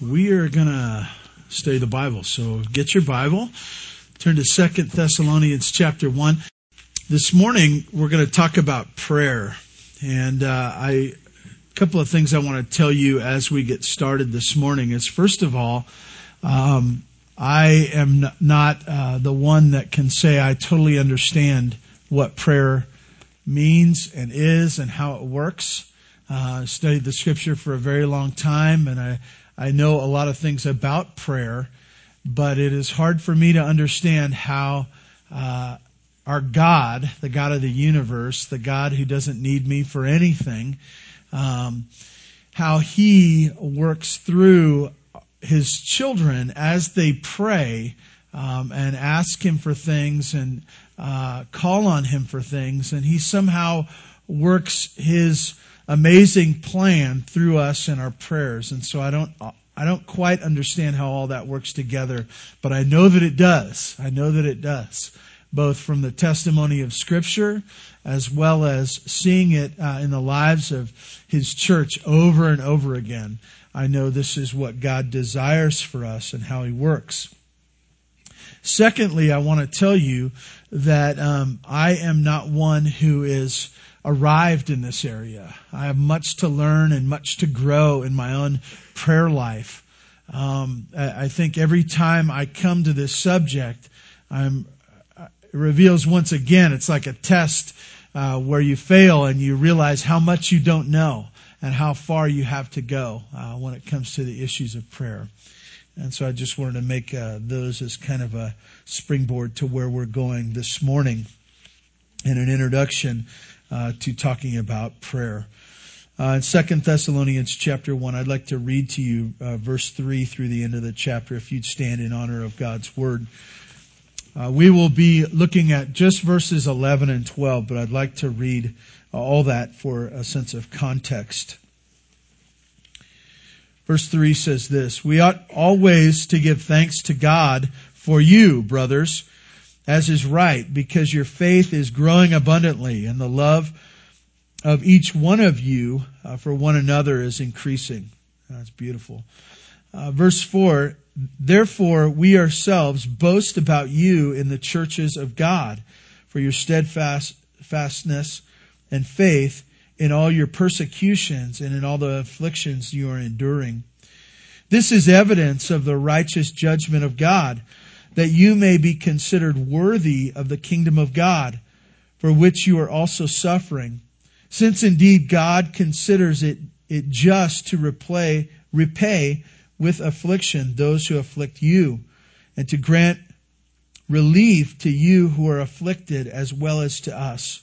we are going to study the Bible. So get your Bible, turn to Second Thessalonians chapter 1. This morning, we're going to talk about prayer. And uh, I, a couple of things I want to tell you as we get started this morning is first of all, um, I am not uh, the one that can say I totally understand what prayer means and is and how it works. Uh, studied the scripture for a very long time, and I I know a lot of things about prayer, but it is hard for me to understand how uh, our God, the God of the universe, the God who doesn't need me for anything, um, how He works through His children as they pray um, and ask Him for things and uh, call on Him for things, and He somehow works His amazing plan through us in our prayers. And so I don't, I don't quite understand how all that works together, but I know that it does. I know that it does. Both from the testimony of Scripture as well as seeing it uh, in the lives of His church over and over again. I know this is what God desires for us and how He works. Secondly, I want to tell you that um, I am not one who is arrived in this area. I have much to learn and much to grow in my own prayer life. Um, I think every time I come to this subject, I'm, it reveals once again it's like a test uh, where you fail and you realize how much you don't know and how far you have to go uh, when it comes to the issues of prayer. And so I just wanted to make uh, those as kind of a springboard to where we're going this morning in an introduction uh, to talking about prayer. Uh, in Second Thessalonians chapter 1, I'd like to read to you uh, verse 3 through the end of the chapter if you'd stand in honor of God's word. Uh, we will be looking at just verses 11 and 12, but I'd like to read all that for a sense of context. Verse 3 says this, We ought always to give thanks to God for you, brothers, as is right, because your faith is growing abundantly, and the love of each one of you uh, for one another is increasing. That's beautiful. Uh, verse 4 Therefore, we ourselves boast about you in the churches of God for your steadfastness and faith in all your persecutions and in all the afflictions you are enduring. This is evidence of the righteous judgment of God that you may be considered worthy of the kingdom of God, for which you are also suffering. Since indeed God considers it, it just to repay, repay with affliction those who afflict you, and to grant relief to you who are afflicted as well as to us.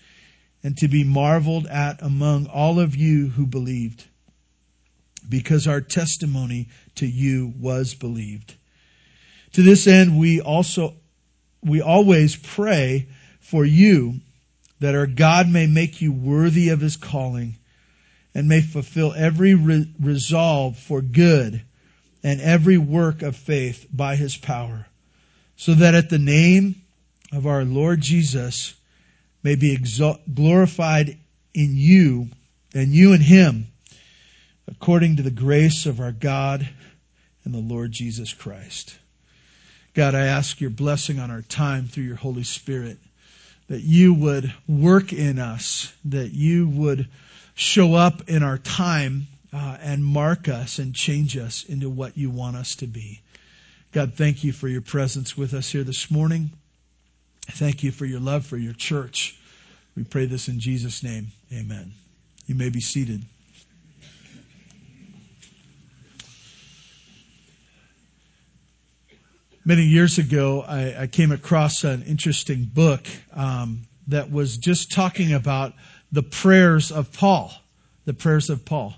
and to be marveled at among all of you who believed because our testimony to you was believed. To this end, we also we always pray for you that our God may make you worthy of his calling and may fulfill every re- resolve for good and every work of faith by his power, so that at the name of our Lord Jesus may be exalt- glorified in you and you in him, according to the grace of our God and the Lord Jesus Christ. God, I ask your blessing on our time through your Holy Spirit, that you would work in us, that you would show up in our time uh, and mark us and change us into what you want us to be. God, thank you for your presence with us here this morning. Thank you for your love for your church. We pray this in Jesus' name. Amen. You may be seated. Many years ago, I, I came across an interesting book um, that was just talking about the prayers of Paul, the prayers of Paul.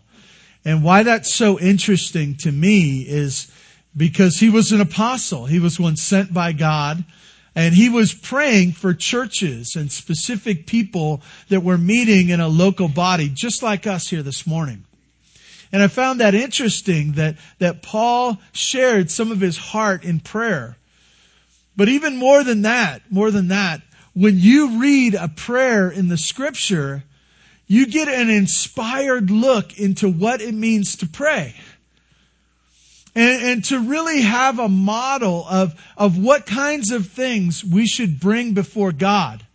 And why that's so interesting to me is because he was an apostle. He was one sent by God. And he was praying for churches and specific people that were meeting in a local body, just like us here this morning. And I found that interesting that, that Paul shared some of his heart in prayer. But even more than that, more than that, when you read a prayer in the scripture, you get an inspired look into what it means to pray. And, and, to really have a model of, of what kinds of things we should bring before God.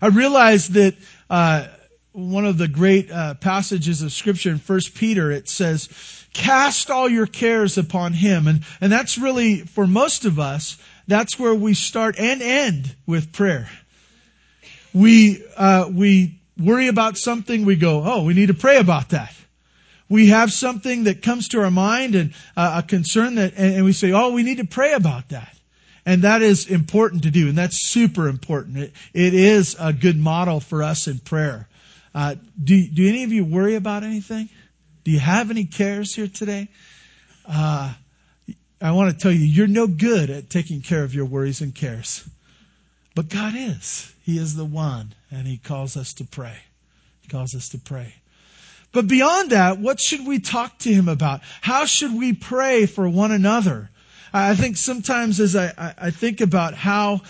I realize that uh, one of the great uh, passages of Scripture in First Peter, it says, "Cast all your cares upon Him," and and that's really for most of us, that's where we start and end with prayer. We uh, we worry about something, we go, "Oh, we need to pray about that." We have something that comes to our mind and uh, a concern that, and, we say, oh, we need to pray about that. And that is important to do, and that's super important. It, it is a good model for us in prayer. Uh, do, do any of you worry about anything? Do you have any cares here today? Uh, I want to tell you, you're no good at taking care of your worries and cares. But God is. He is the one, and He calls us to pray. He calls us to pray. But beyond that, what should we talk to him about? How should we pray for one another? I think sometimes as I, I think about how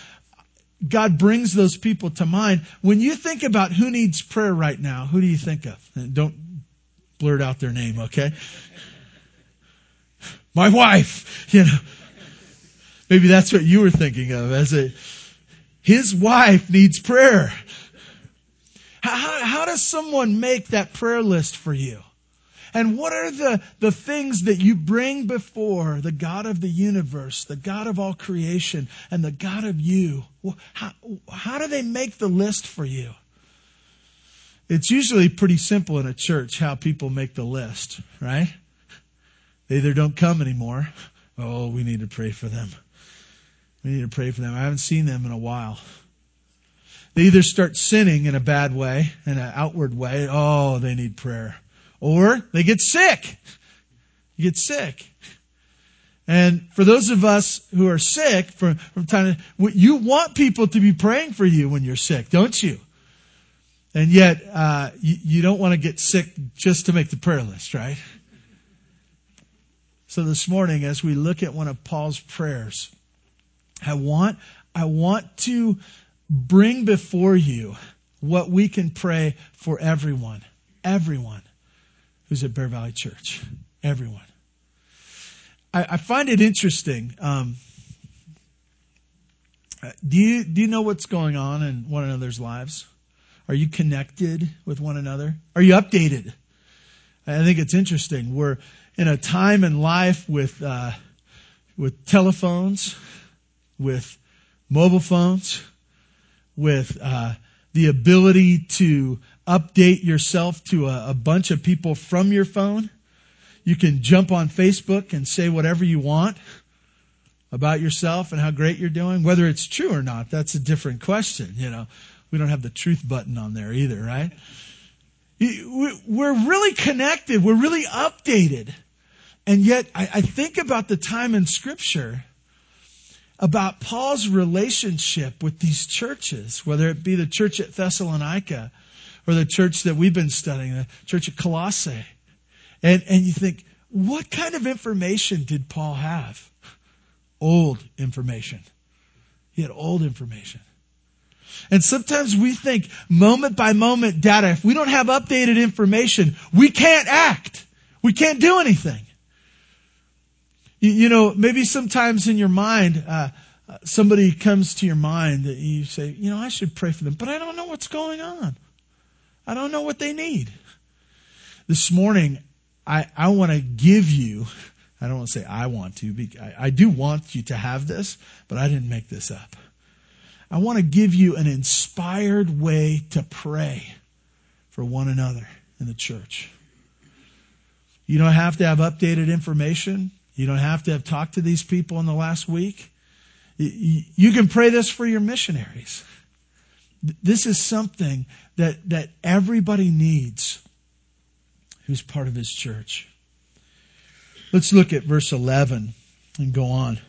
God brings those people to mind, when you think about who needs prayer right now, who do you think of? And don't blurt out their name, okay? My wife, you know. Maybe that's what you were thinking of as a, his wife needs prayer. How, how does someone make that prayer list for you? And what are the, the things that you bring before the God of the universe, the God of all creation, and the God of you? How, how do they make the list for you? It's usually pretty simple in a church how people make the list, right? They either don't come anymore. Oh, we need to pray for them. We need to pray for them. I haven't seen them in a while. They either start sinning in a bad way, in an outward way. Oh, they need prayer. Or they get sick. You get sick. And for those of us who are sick from, from time to, you want people to be praying for you when you're sick, don't you? And yet, uh, you, you don't want to get sick just to make the prayer list, right? So this morning, as we look at one of Paul's prayers, I want, I want to bring before you what we can pray for everyone. Everyone who's at Bear Valley Church. Everyone. I, I find it interesting. Um, do you do you know what's going on in one another's lives? Are you connected with one another? Are you updated? I think it's interesting. We're in a time in life with uh, with telephones, with mobile phones, with uh, the ability to update yourself to a, a bunch of people from your phone. You can jump on Facebook and say whatever you want about yourself and how great you're doing. Whether it's true or not, that's a different question. You know, we don't have the truth button on there either, right? We're really connected. We're really updated. And yet, I think about the time in Scripture about Paul's relationship with these churches, whether it be the church at Thessalonica or the church that we've been studying, the church at Colossae. And, and you think, what kind of information did Paul have? Old information. He had old information. And sometimes we think moment by moment data, if we don't have updated information, we can't act. We can't do anything. You, you know, maybe sometimes in your mind, uh, somebody comes to your mind that you say, you know, I should pray for them, but I don't know what's going on. I don't know what they need. This morning, I, I want to give you, I don't want to say I want to, I, I do want you to have this, but I didn't make this up. I want to give you an inspired way to pray for one another in the church. You don't have to have updated information. You don't have to have talked to these people in the last week. You can pray this for your missionaries. This is something that, that everybody needs who's part of his church. Let's look at verse 11 and go on.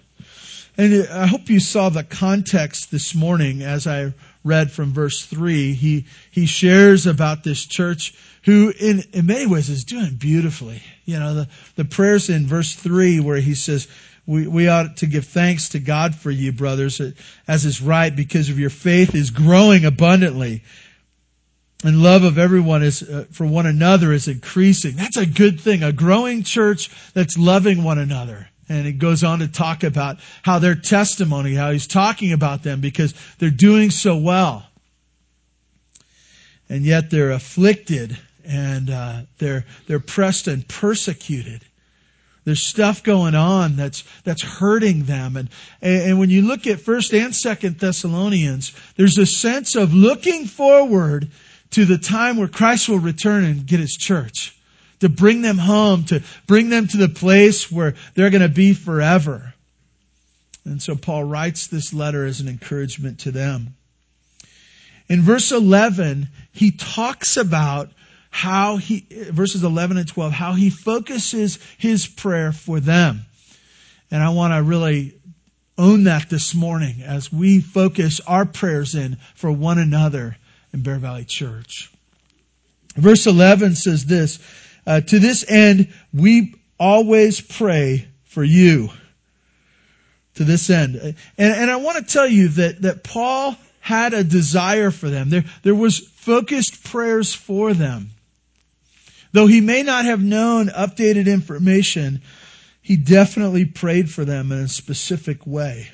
And I hope you saw the context this morning as I read from verse 3. He, he shares about this church who in, in many ways is doing beautifully. You know, the, the prayers in verse 3 where he says, we, we ought to give thanks to God for you, brothers, as is right, because of your faith is growing abundantly. And love of everyone is, uh, for one another is increasing. That's a good thing. A growing church that's loving one another. And it goes on to talk about how their testimony, how he's talking about them because they're doing so well. And yet they're afflicted and uh, they're they're pressed and persecuted. There's stuff going on that's that's hurting them, and and when you look at First and Second Thessalonians, there's a sense of looking forward to the time where Christ will return and get His church, to bring them home, to bring them to the place where they're going to be forever. And so Paul writes this letter as an encouragement to them. In verse 11, he talks about how he, verses 11 and 12, how he focuses his prayer for them. And I want to really own that this morning as we focus our prayers in for one another in Bear Valley Church. Verse 11 says this, uh, to this end, we always pray for you. To this end. And, and I want to tell you that, that Paul had a desire for them. There, there was focused prayers for them. Though he may not have known updated information, he definitely prayed for them in a specific way.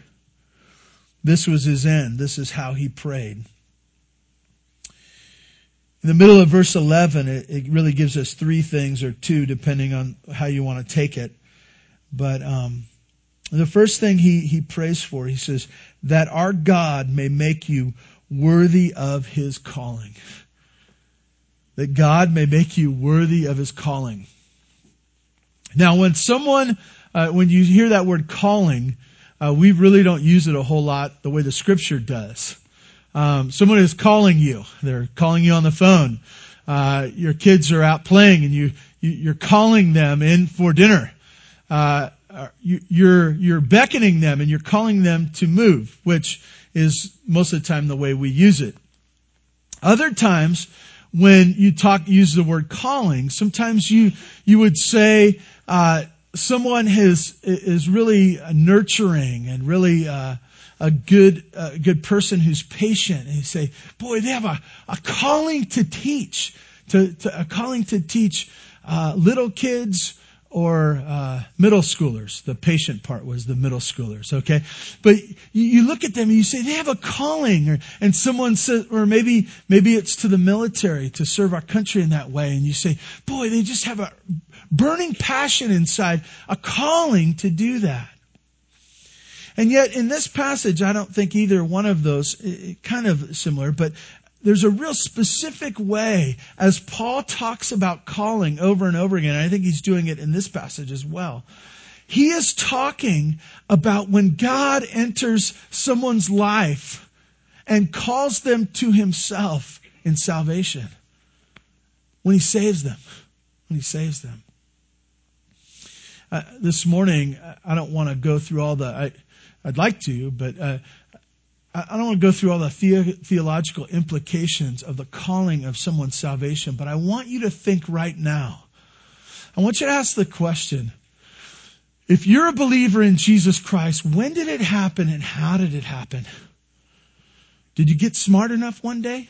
This was his end. This is how he prayed. In the middle of verse 11, it, it really gives us three things, or two, depending on how you want to take it. But um, the first thing he, he prays for, he says, that our God may make you worthy of his calling that God may make you worthy of his calling. Now, when someone, uh, when you hear that word calling, uh, we really don't use it a whole lot the way the scripture does. Um, someone is calling you. They're calling you on the phone. Uh, your kids are out playing and you, you are calling them in for dinner. Uh, you, you're you're beckoning them and you're calling them to move, which is most of the time the way we use it. Other times, when you talk, use the word calling, sometimes you, you would say, uh, someone has, is really nurturing and really, uh, a good, a good person who's patient. And you say, boy, they have a, a calling to teach, to, to a calling to teach, uh, little kids, or uh, middle schoolers. The patient part was the middle schoolers, okay? But you, look at them and you say, they have a calling, or, and someone says, or maybe, maybe it's to the military to serve our country in that way, and you say, boy, they just have a burning passion inside, a calling to do that. And yet, in this passage, I don't think either one of those, kind of similar, but there's a real specific way as Paul talks about calling over and over again. I think he's doing it in this passage as well. He is talking about when God enters someone's life and calls them to himself in salvation. When he saves them. When he saves them. Uh, this morning, I don't want to go through all the, I, I'd like to, but uh, I don't want to go through all the, theological implications of the calling of someone's salvation, but I want you to think right now. I want you to ask the question if you're a believer in Jesus Christ, when did it happen and how did it happen? Did you get smart enough one day?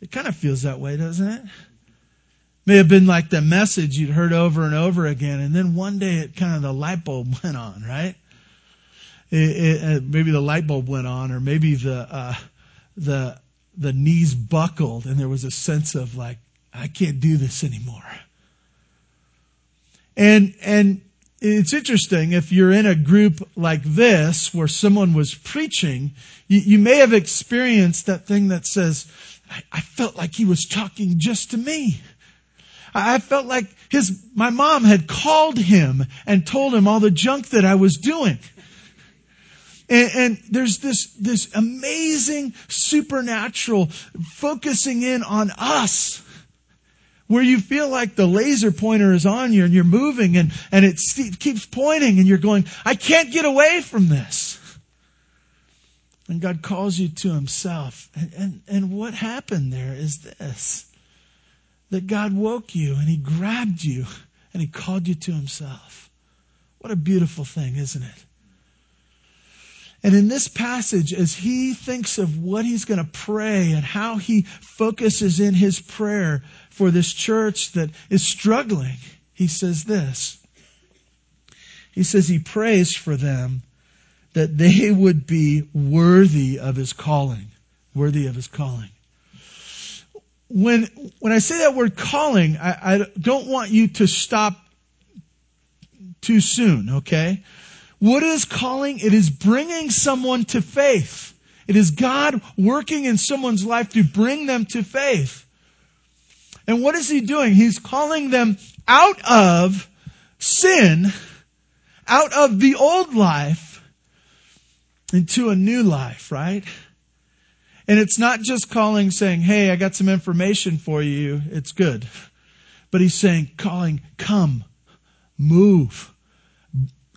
It kind of feels that way, doesn't it? May have been like the message you'd heard over and over again, and then one day it kind of the light bulb went on, right? It, it, maybe the light bulb went on, or maybe the uh, the the knees buckled, and there was a sense of like, I can't do this anymore. And and it's interesting if you're in a group like this where someone was preaching, you, you may have experienced that thing that says, I, I felt like he was talking just to me. I felt like his, my mom had called him and told him all the junk that I was doing. And, and, there's this, this amazing supernatural focusing in on us where you feel like the laser pointer is on you and you're moving and, and it keeps pointing and you're going, I can't get away from this. And God calls you to himself. And, and, and what happened there is this. That God woke you and he grabbed you and he called you to himself. What a beautiful thing, isn't it? And in this passage, as he thinks of what he's going to pray and how he focuses in his prayer for this church that is struggling, he says this. He says he prays for them that they would be worthy of his calling. Worthy of his calling. When, when I say that word calling, I, I don't want you to stop too soon, okay? What is calling? It is bringing someone to faith. It is God working in someone's life to bring them to faith. And what is He doing? He's calling them out of sin, out of the old life, into a new life, right? And it's not just calling saying, hey, I got some information for you. It's good. But he's saying, calling, come, move,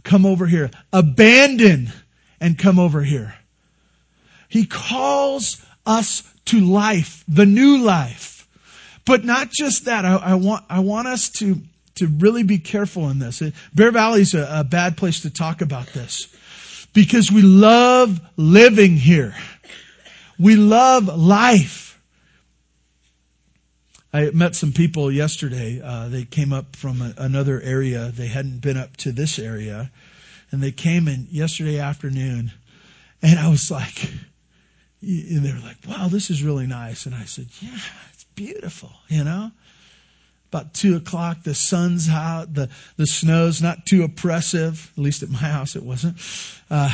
come over here. Abandon and come over here. He calls us to life, the new life. But not just that. I, I want, I want us to, to really be careful in this. Bear Valley is a, a bad place to talk about this because we love living here. We love life. I met some people yesterday. Uh, they came up from a, another area. They hadn't been up to this area. And they came in yesterday afternoon. And I was like, and they were like, wow, this is really nice. And I said, yeah, it's beautiful, you know? About two o'clock, the sun's out, the, the snow's not too oppressive. At least at my house, it wasn't. Uh,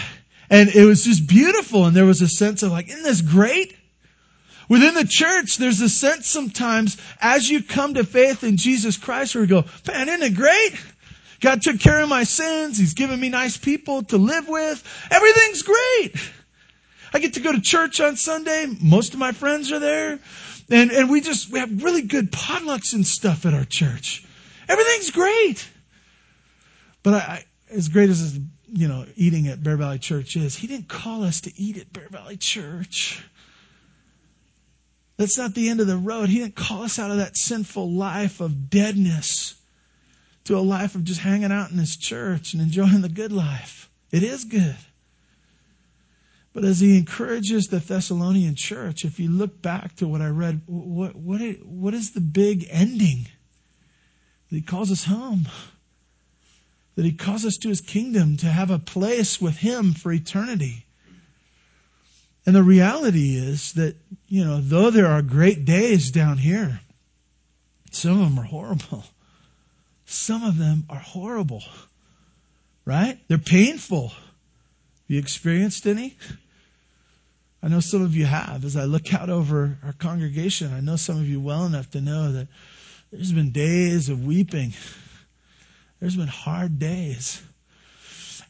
and it was just beautiful. And there was a sense of like, isn't this great? Within the church, there's a sense sometimes as you come to faith in Jesus Christ where we go, man, isn't it great? God took care of my sins. He's given me nice people to live with. Everything's great. I get to go to church on Sunday. Most of my friends are there. And, and we just, we have really good potlucks and stuff at our church. Everything's great. But I, I as great as, you know, eating at Bear Valley Church is, he didn't call us to eat at Bear Valley Church. That's not the end of the road. He didn't call us out of that sinful life of deadness to a life of just hanging out in his church and enjoying the good life. It is good. But as he encourages the Thessalonian church, if you look back to what I read, what, what, what is the big ending? That he calls us home. That he calls us to his kingdom to have a place with him for eternity. And the reality is that, you know, though there are great days down here, some of them are horrible. Some of them are horrible. Right? They're painful. Have you experienced any? I know some of you have. As I look out over our congregation, I know some of you well enough to know that there's been days of weeping. There's been hard days.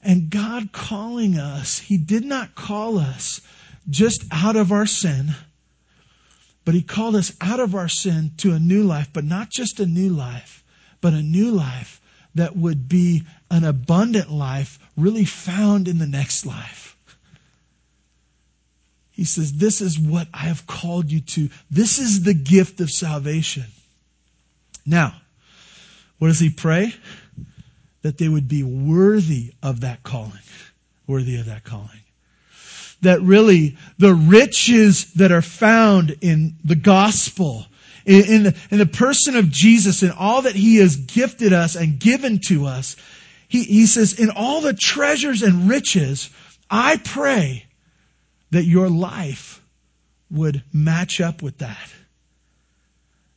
And God calling us, He did not call us just out of our sin, but He called us out of our sin to a new life, but not just a new life, but a new life that would be an abundant life really found in the next life. He says, This is what I have called you to. This is the gift of salvation. Now, what does he pray? That they would be worthy of that calling. Worthy of that calling that really the riches that are found in the gospel, in, in, the, in the person of Jesus and all that he has gifted us and given to us, he, he says, in all the treasures and riches, I pray that your life would match up with that.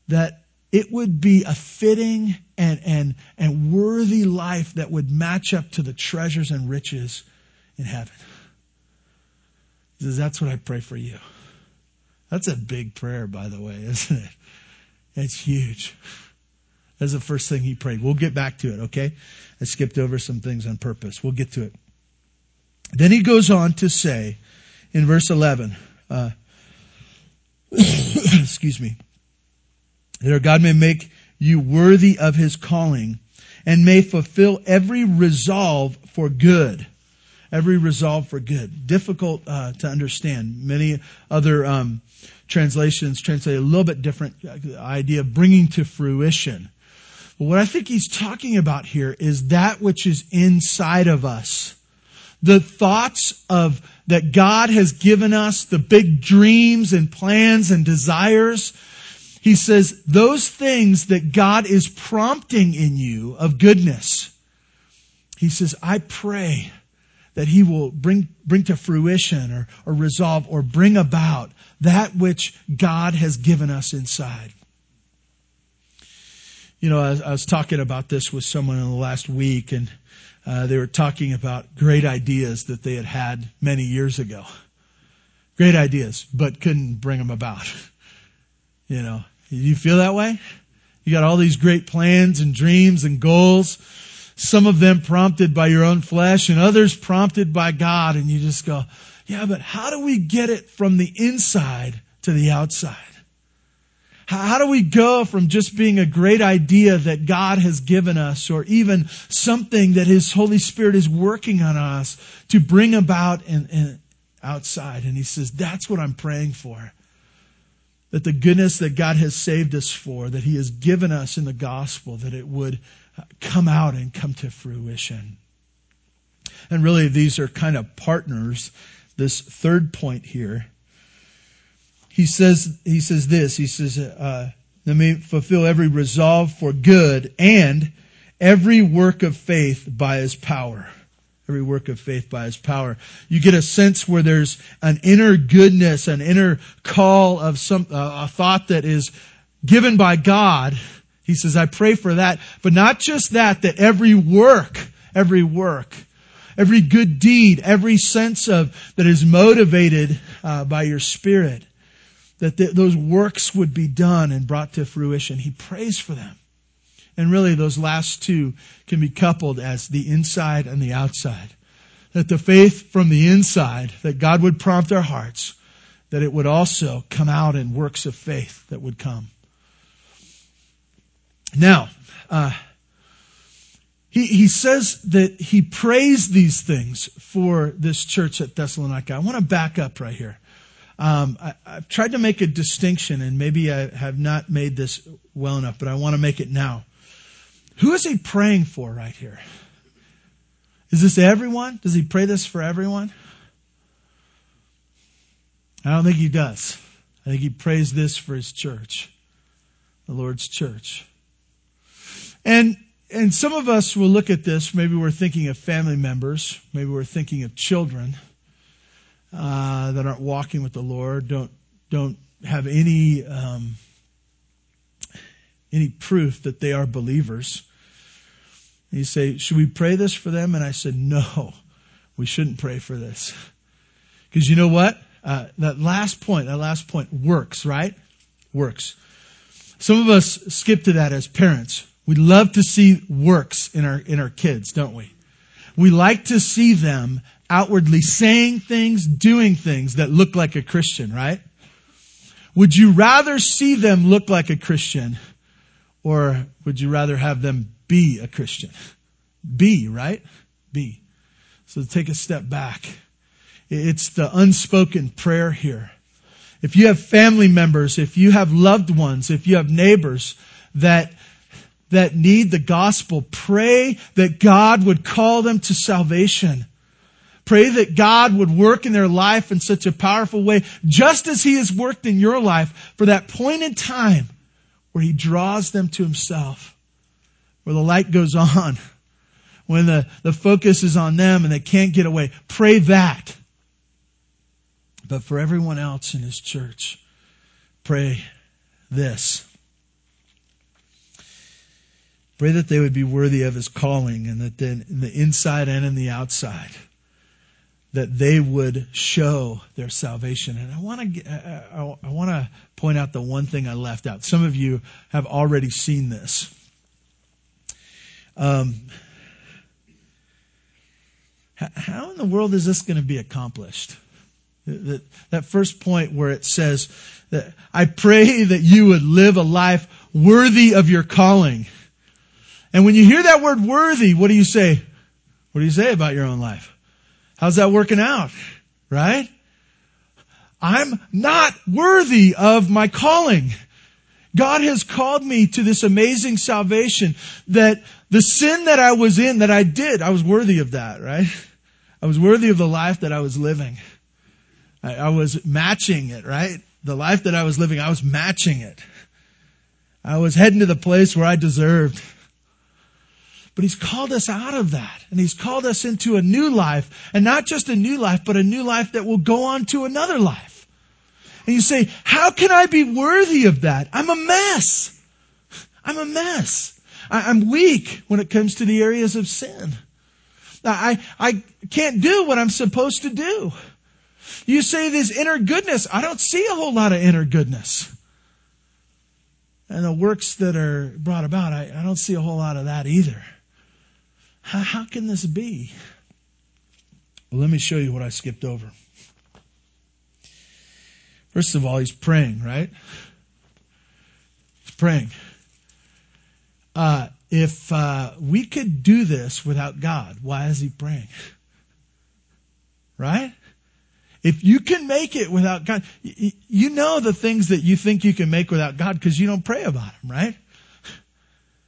That it would be a fitting and, and, and worthy life that would match up to the treasures and riches in heaven. That's what I pray for you. That's a big prayer, by the way, isn't it? It's huge. That's the first thing he prayed. We'll get back to it, okay? I skipped over some things on purpose. We'll get to it. Then he goes on to say in verse 11, uh, excuse me, that God may make you worthy of his calling and may fulfill every resolve for good. Every resolve for good. Difficult uh, to understand. Many other um, translations translate a little bit different uh, idea of bringing to fruition. But what I think he's talking about here is that which is inside of us. The thoughts of that God has given us, the big dreams and plans and desires. He says those things that God is prompting in you of goodness. He says, I pray that he will bring, bring to fruition or, or resolve or bring about that which God has given us inside. You know, I, I was talking about this with someone in the last week, and uh, they were talking about great ideas that they had had many years ago. Great ideas, but couldn't bring them about. You know, you feel that way? You got all these great plans and dreams and goals, some of them prompted by your own flesh and others prompted by God, and you just go, yeah, but how do we get it from the inside to the outside? How do we go from just being a great idea that God has given us or even something that His Holy Spirit is working on us to bring about and, outside? And He says, that's what I'm praying for. That the goodness that God has saved us for, that He has given us in the gospel, that it would come out and come to fruition. And really, these are kind of partners. This third point here he says, he says this, he says, uh, let me fulfill every resolve for good and every work of faith by his power. Every work of faith by his power. You get a sense where there's an inner goodness, an inner call of some, uh, a thought that is given by God. He says, I pray for that, but not just that, that every work, every work, every good deed, every sense of that is motivated uh, by your spirit that th- those works would be done and brought to fruition. He prays for them. And really, those last two can be coupled as the inside and the outside. That the faith from the inside, that God would prompt our hearts, that it would also come out in works of faith that would come. Now, uh, he, he says that he prays these things for this church at Thessalonica. I want to back up right here. Um, I, have tried to make a distinction, and maybe I have not made this well enough, but I want to make it now. Who is he praying for right here? Is this everyone? Does he pray this for everyone? I don't think he does. I think he prays this for his church, the Lord's church. And and some of us will look at this, maybe we're thinking of family members, maybe we're thinking of children uh, that aren't walking with the Lord, don't don't have any um, any proof that they are believers. And you say, should we pray this for them? And I said, no, we shouldn't pray for this. Because you know what? Uh, that last point, that last point works, right? Works. Some of us skip to that as parents. We love to see works in our, in our kids, don't we? We like to see them outwardly saying things, doing things that look like a Christian, right? Would you rather see them look like a Christian or would you rather have them be a Christian? Be, right? Be. So take a step back. It's the unspoken prayer here. If you have family members, if you have loved ones, if you have neighbors that that need the gospel, pray that God would call them to salvation. Pray that God would work in their life in such a powerful way, just as He has worked in your life for that point in time where He draws them to Himself, where the light goes on, when the, the focus is on them and they can't get away. Pray that. But for everyone else in His church, pray this. Pray that they would be worthy of His calling and that then in the inside and in the outside that they would show their salvation. And I want to I, I want to point out the one thing I left out. Some of you have already seen this. Um, how in the world is this going to be accomplished? That, that first point where it says that I pray that you would live a life worthy of your calling. And when you hear that word worthy, what do you say? What do you say about your own life? How's that working out? Right? I'm not worthy of my calling. God has called me to this amazing salvation that the sin that I was in, that I did, I was worthy of that, right? I was worthy of the life that I was living. I, I was matching it, right? The life that I was living, I was matching it. I was heading to the place where I deserved. But He's called us out of that. And He's called us into a new life. And not just a new life, but a new life that will go on to another life. And you say, how can I be worthy of that? I'm a mess. I'm a mess. I, am weak when it comes to the areas of sin. I, I can't do what I'm supposed to do. You say this inner goodness. I don't see a whole lot of inner goodness. And the works that are brought about, I, I don't see a whole lot of that either. How, how can this be? Well, let me show you what I skipped over. First of all, he's praying, right? He's praying. Uh, if uh, we could do this without God, why is he praying? Right? If you can make it without God, you know the things that you think you can make without God because you don't pray about them, right?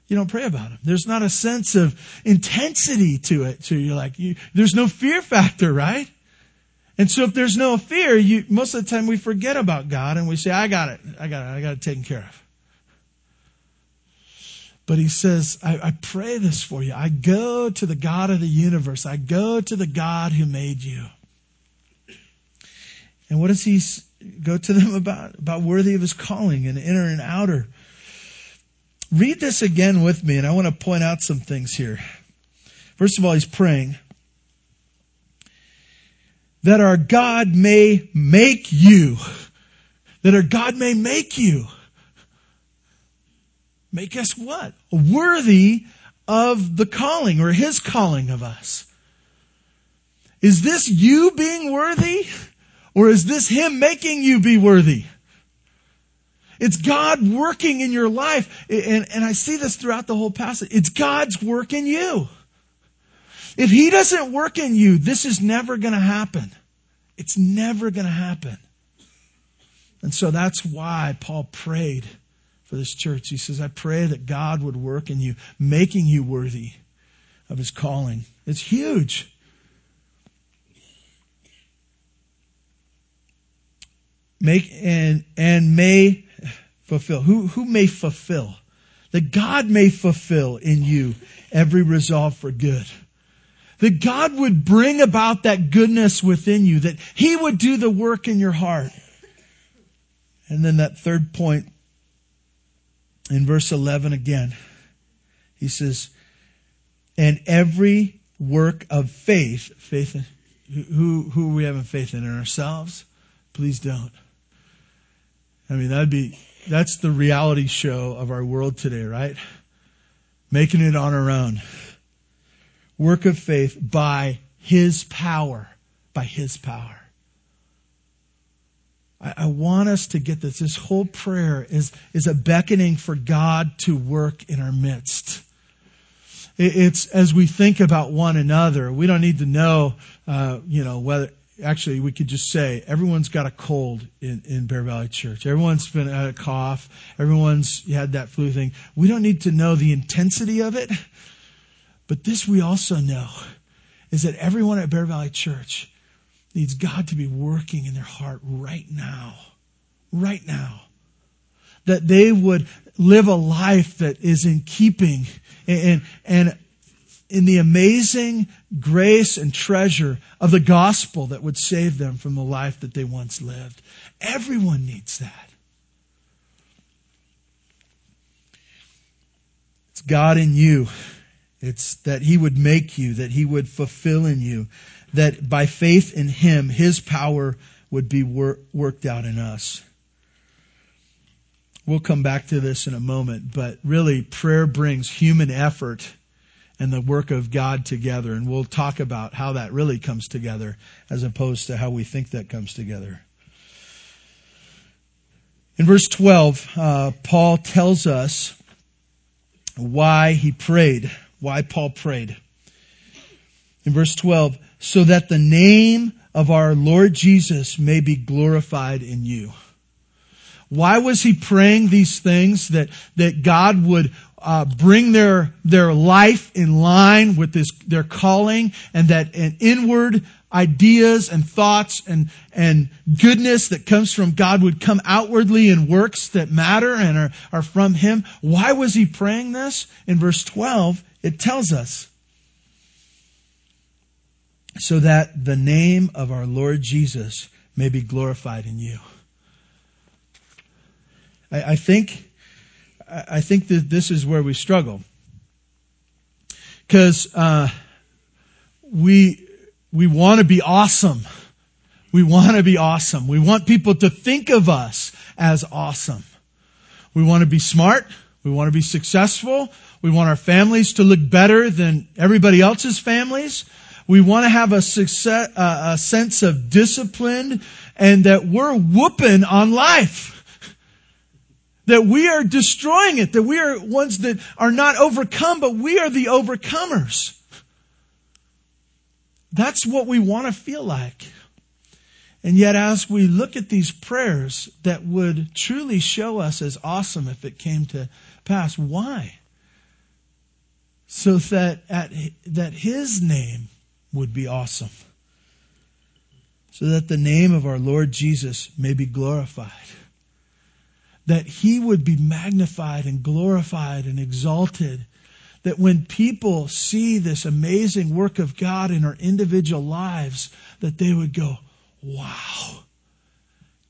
You don't pray about them. There's not a sense of intensity to it. So you're like, you, there's no fear factor, right? And so if there's no fear, you, most of the time we forget about God and we say, I got it. I got it. I got it taken care of. But he says, I, I pray this for you. I go to the God of the universe. I go to the God who made you. And what does he go to them about? About worthy of his calling and inner and outer. Read this again with me, and I want to point out some things here. First of all, he's praying that our God may make you. That our God may make you. Make us what? Worthy of the calling or his calling of us. Is this you being worthy? Or is this him making you be worthy? It's God working in your life. And, and I see this throughout the whole passage. It's God's work in you. If He doesn't work in you, this is never going to happen. It's never going to happen. And so that's why Paul prayed for this church. He says, I pray that God would work in you, making you worthy of his calling. It's huge. Make and and may fulfill. Who who may fulfill? That God may fulfill in you every resolve for good that God would bring about that goodness within you, that He would do the work in your heart. And then that third point in verse 11 again, he says, and every work of faith, faith in, who, who are we having faith in? In ourselves? Please don't. I mean, that'd be, that's the reality show of our world today, right? Making it on our own work of faith by His power. By His power. I, I want us to get this. This whole prayer is, is a beckoning for God to work in our midst. it's as we think about one another. We don't need to know, uh, you know, whether actually we could just say everyone's got a cold in, in Bear Valley Church. Everyone's been had a cough. Everyone's had that flu thing. We don't need to know the intensity of it. But this we also know is that everyone at Bear Valley Church needs God to be working in their heart right now. Right now. That they would live a life that is in keeping and, and in the amazing grace and treasure of the gospel that would save them from the life that they once lived. Everyone needs that. It's God in you it's that he would make you, that he would fulfill in you, that by faith in him, his power would be wor- worked out in us. We'll come back to this in a moment, but really prayer brings human effort and the work of God together. And we'll talk about how that really comes together as opposed to how we think that comes together. In verse 12, uh, Paul tells us why he prayed, why Paul prayed. In verse 12, so that the name of our Lord Jesus may be glorified in you. Why was he praying these things? That, that God would uh, bring their, their life in line with this, their calling and that an inward ideas and thoughts and, and goodness that comes from God would come outwardly in works that matter and are, are from Him. Why was he praying this? In verse 12, it tells us. So that the name of our Lord Jesus may be glorified in you. I, I think, I think that this is where we struggle. Because, uh, we, we want to be awesome. We want to be awesome. We want people to think of us as awesome. We want to be smart. We want to be successful. We want our families to look better than everybody else's families. We want to have a, success, uh, a sense of discipline and that we're whooping on life. That we are destroying it. That we are ones that are not overcome, but we are the overcomers. That's what we want to feel like. And yet, as we look at these prayers that would truly show us as awesome if it came to pass, why? So that at, that His name would be awesome. So that the name of our Lord Jesus may be glorified. That He would be magnified and glorified and exalted that when people see this amazing work of God in our individual lives, that they would go, wow,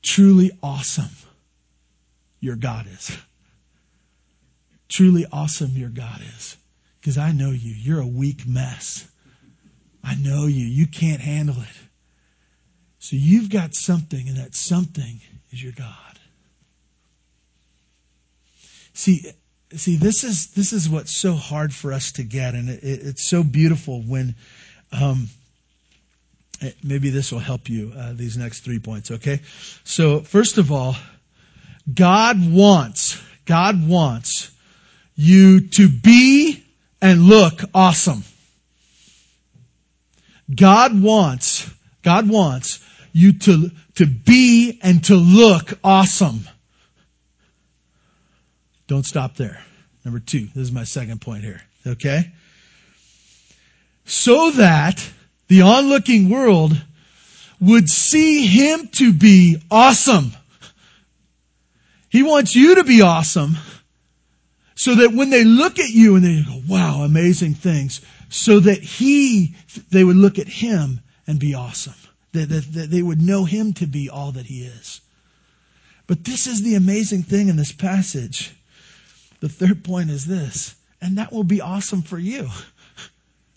truly awesome your God is. Truly awesome your God is. Because I know you. You're a weak mess. I know you. You can't handle it. So you've got something, and that something is your God. See, see this is this is what's so hard for us to get and it, it, it's so beautiful when um, it, maybe this will help you uh, these next three points okay? So first of all god wants god wants you to be and look awesome. God wants god wants you to to be and to look awesome don't stop there. Number two, this is my second point here. Okay? So that the onlooking world would see him to be awesome. He wants you to be awesome so that when they look at you and they go, wow, amazing things, so that he, they would look at him and be awesome. That, that, that they would know him to be all that he is. But this is the amazing thing in this passage. The third point is this, and that will be awesome for you.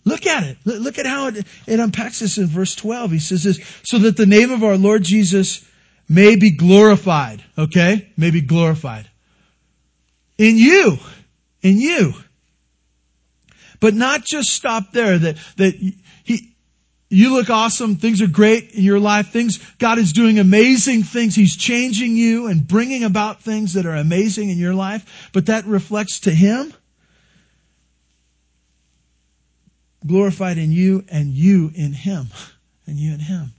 Look at it. Look at how it, it unpacks this in verse 12. He says this, so that the name of our Lord Jesus may be glorified. Okay? May be glorified. In you. In you. But not just stop there, that, that you look awesome. Things are great in your life. Things, God is doing amazing things. He's changing you and bringing about things that are amazing in your life. But that reflects to Him. Glorified in you and you in Him. And you in Him.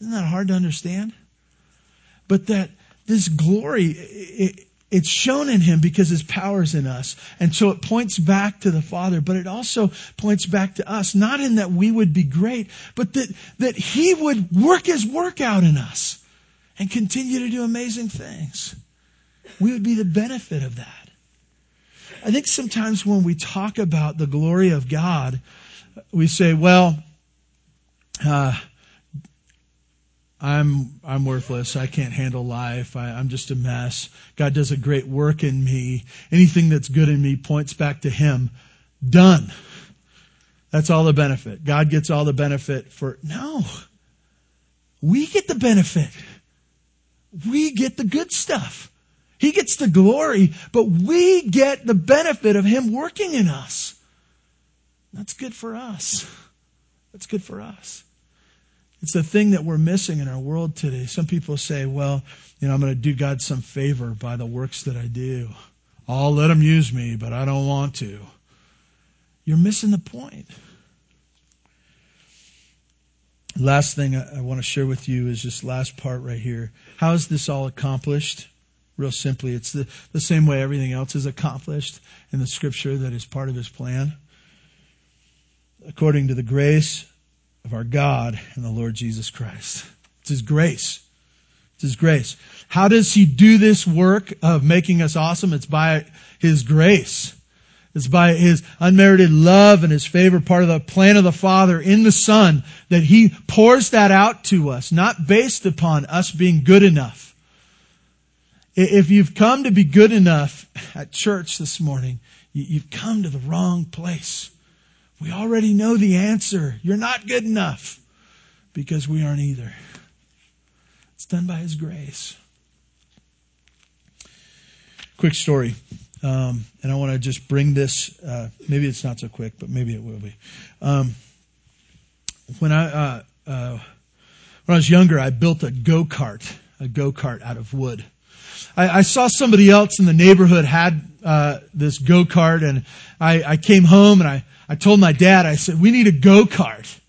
Isn't that hard to understand? But that this glory, it, it's shown in him because his power is in us. And so it points back to the Father, but it also points back to us, not in that we would be great, but that, that he would work his work out in us and continue to do amazing things. We would be the benefit of that. I think sometimes when we talk about the glory of God, we say, well, uh, I'm, I'm worthless. I can't handle life. I, I'm just a mess. God does a great work in me. Anything that's good in me points back to Him. Done. That's all the benefit. God gets all the benefit for, no. We get the benefit. We get the good stuff. He gets the glory, but we get the benefit of Him working in us. That's good for us. That's good for us. It's the thing that we're missing in our world today. Some people say, well, you know, I'm going to do God some favor by the works that I do. I'll let him use me, but I don't want to. You're missing the point. Last thing I want to share with you is this last part right here. How is this all accomplished? Real simply, it's the, the same way everything else is accomplished in the scripture that is part of his plan. According to the grace of our God and the Lord Jesus Christ. It's his grace. It's his grace. How does he do this work of making us awesome? It's by his grace. It's by his unmerited love and his favor, part of the plan of the Father in the Son, that he pours that out to us, not based upon us being good enough. If you've come to be good enough at church this morning, you've come to the wrong place. We already know the answer. You're not good enough because we aren't either. It's done by his grace. Quick story. Um, and I want to just bring this. Uh, maybe it's not so quick, but maybe it will be. Um, when I uh, uh, when I was younger, I built a go kart, a go kart out of wood. I, I, saw somebody else in the neighborhood had uh, this go kart, and I, I came home and I I told my dad. I said, "We need a go kart."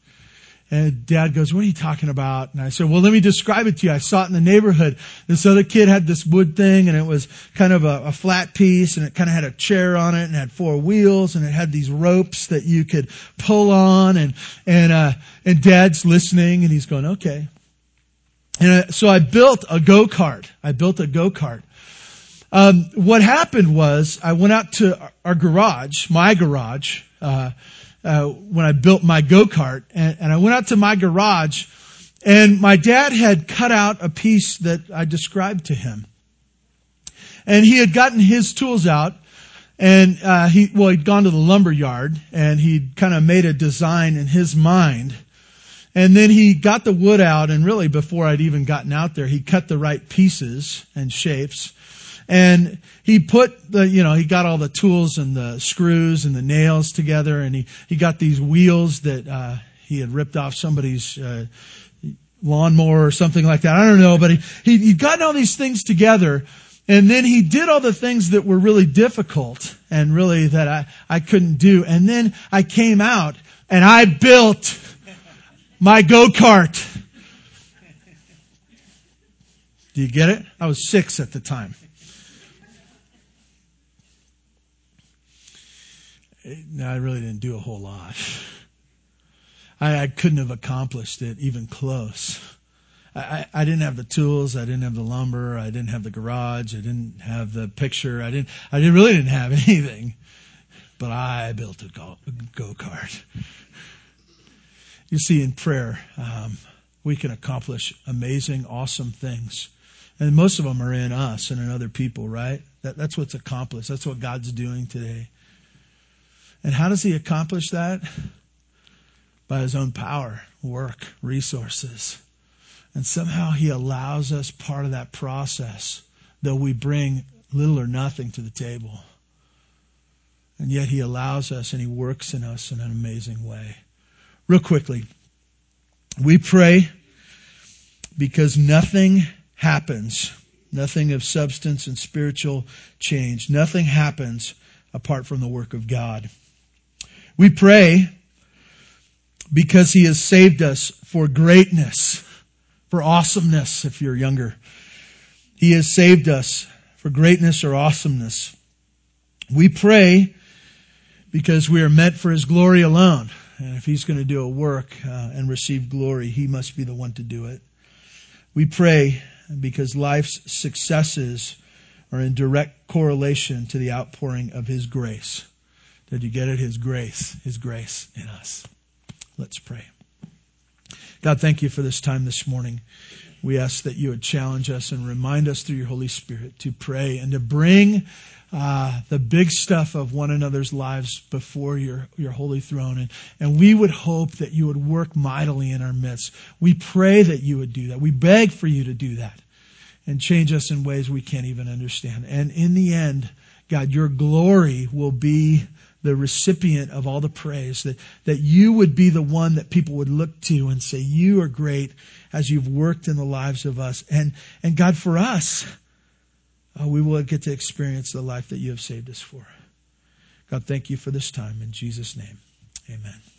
And dad goes, what are you talking about? And I said, well, let me describe it to you. I saw it in the neighborhood. This other kid had this wood thing and it was kind of a, a, flat piece and it kind of had a chair on it and had four wheels and it had these ropes that you could pull on and, and, uh, and dad's listening and he's going, okay. And uh, so I built a go-kart. I built a go-kart. Um, what happened was I went out to our garage, my garage, uh, uh, when I built my go-kart and, and I went out to my garage and my dad had cut out a piece that I described to him. And he had gotten his tools out and uh, he well he'd gone to the lumber yard and he'd kind of made a design in his mind and then he got the wood out and really before i'd even gotten out there he cut the right pieces and shapes and he put the, you know, he got all the tools and the screws and the nails together and he, he got these wheels that, uh, he had ripped off somebody's, uh, lawnmower or something like that. I don't know, but he, he, he'd gotten all these things together and then he did all the things that were really difficult and really that I, I couldn't do. And then I came out and I built my go-kart. Do you get it? I was six at the time. no, I really didn't do a whole lot. I, I couldn't have accomplished it even close. I, I didn't have the tools. I didn't have the lumber. I didn't have the garage. I didn't have the picture. I didn't. I really didn't have anything. But I built a go kart. You see, in prayer, um, we can accomplish amazing, awesome things, and most of them are in us and in other people. Right? That, that's what's accomplished. That's what God's doing today. And how does he accomplish that? By his own power, work, resources. And somehow he allows us part of that process, though we bring little or nothing to the table. And yet he allows us and he works in us in an amazing way. Real quickly, we pray because nothing happens, nothing of substance and spiritual change, nothing happens apart from the work of God. We pray because He has saved us for greatness, for awesomeness, if you're younger. He has saved us for greatness or awesomeness. We pray because we are meant for His glory alone. And if He's going to do a work uh, and receive glory, He must be the one to do it. We pray because life's successes are in direct correlation to the outpouring of His grace. Did you get it? His grace, His grace in us. Let's pray. God, thank you for this time this morning. We ask that you would challenge us and remind us through your Holy Spirit to pray and to bring uh, the big stuff of one another's lives before your, your holy throne. And, and we would hope that you would work mightily in our midst. We pray that you would do that. We beg for you to do that and change us in ways we can't even understand. And in the end, God, your glory will be the recipient of all the praise, that, that you would be the one that people would look to and say, You are great as you've worked in the lives of us. And, and God, for us, uh, we will get to experience the life that you have saved us for. God, thank you for this time. In Jesus' name, amen.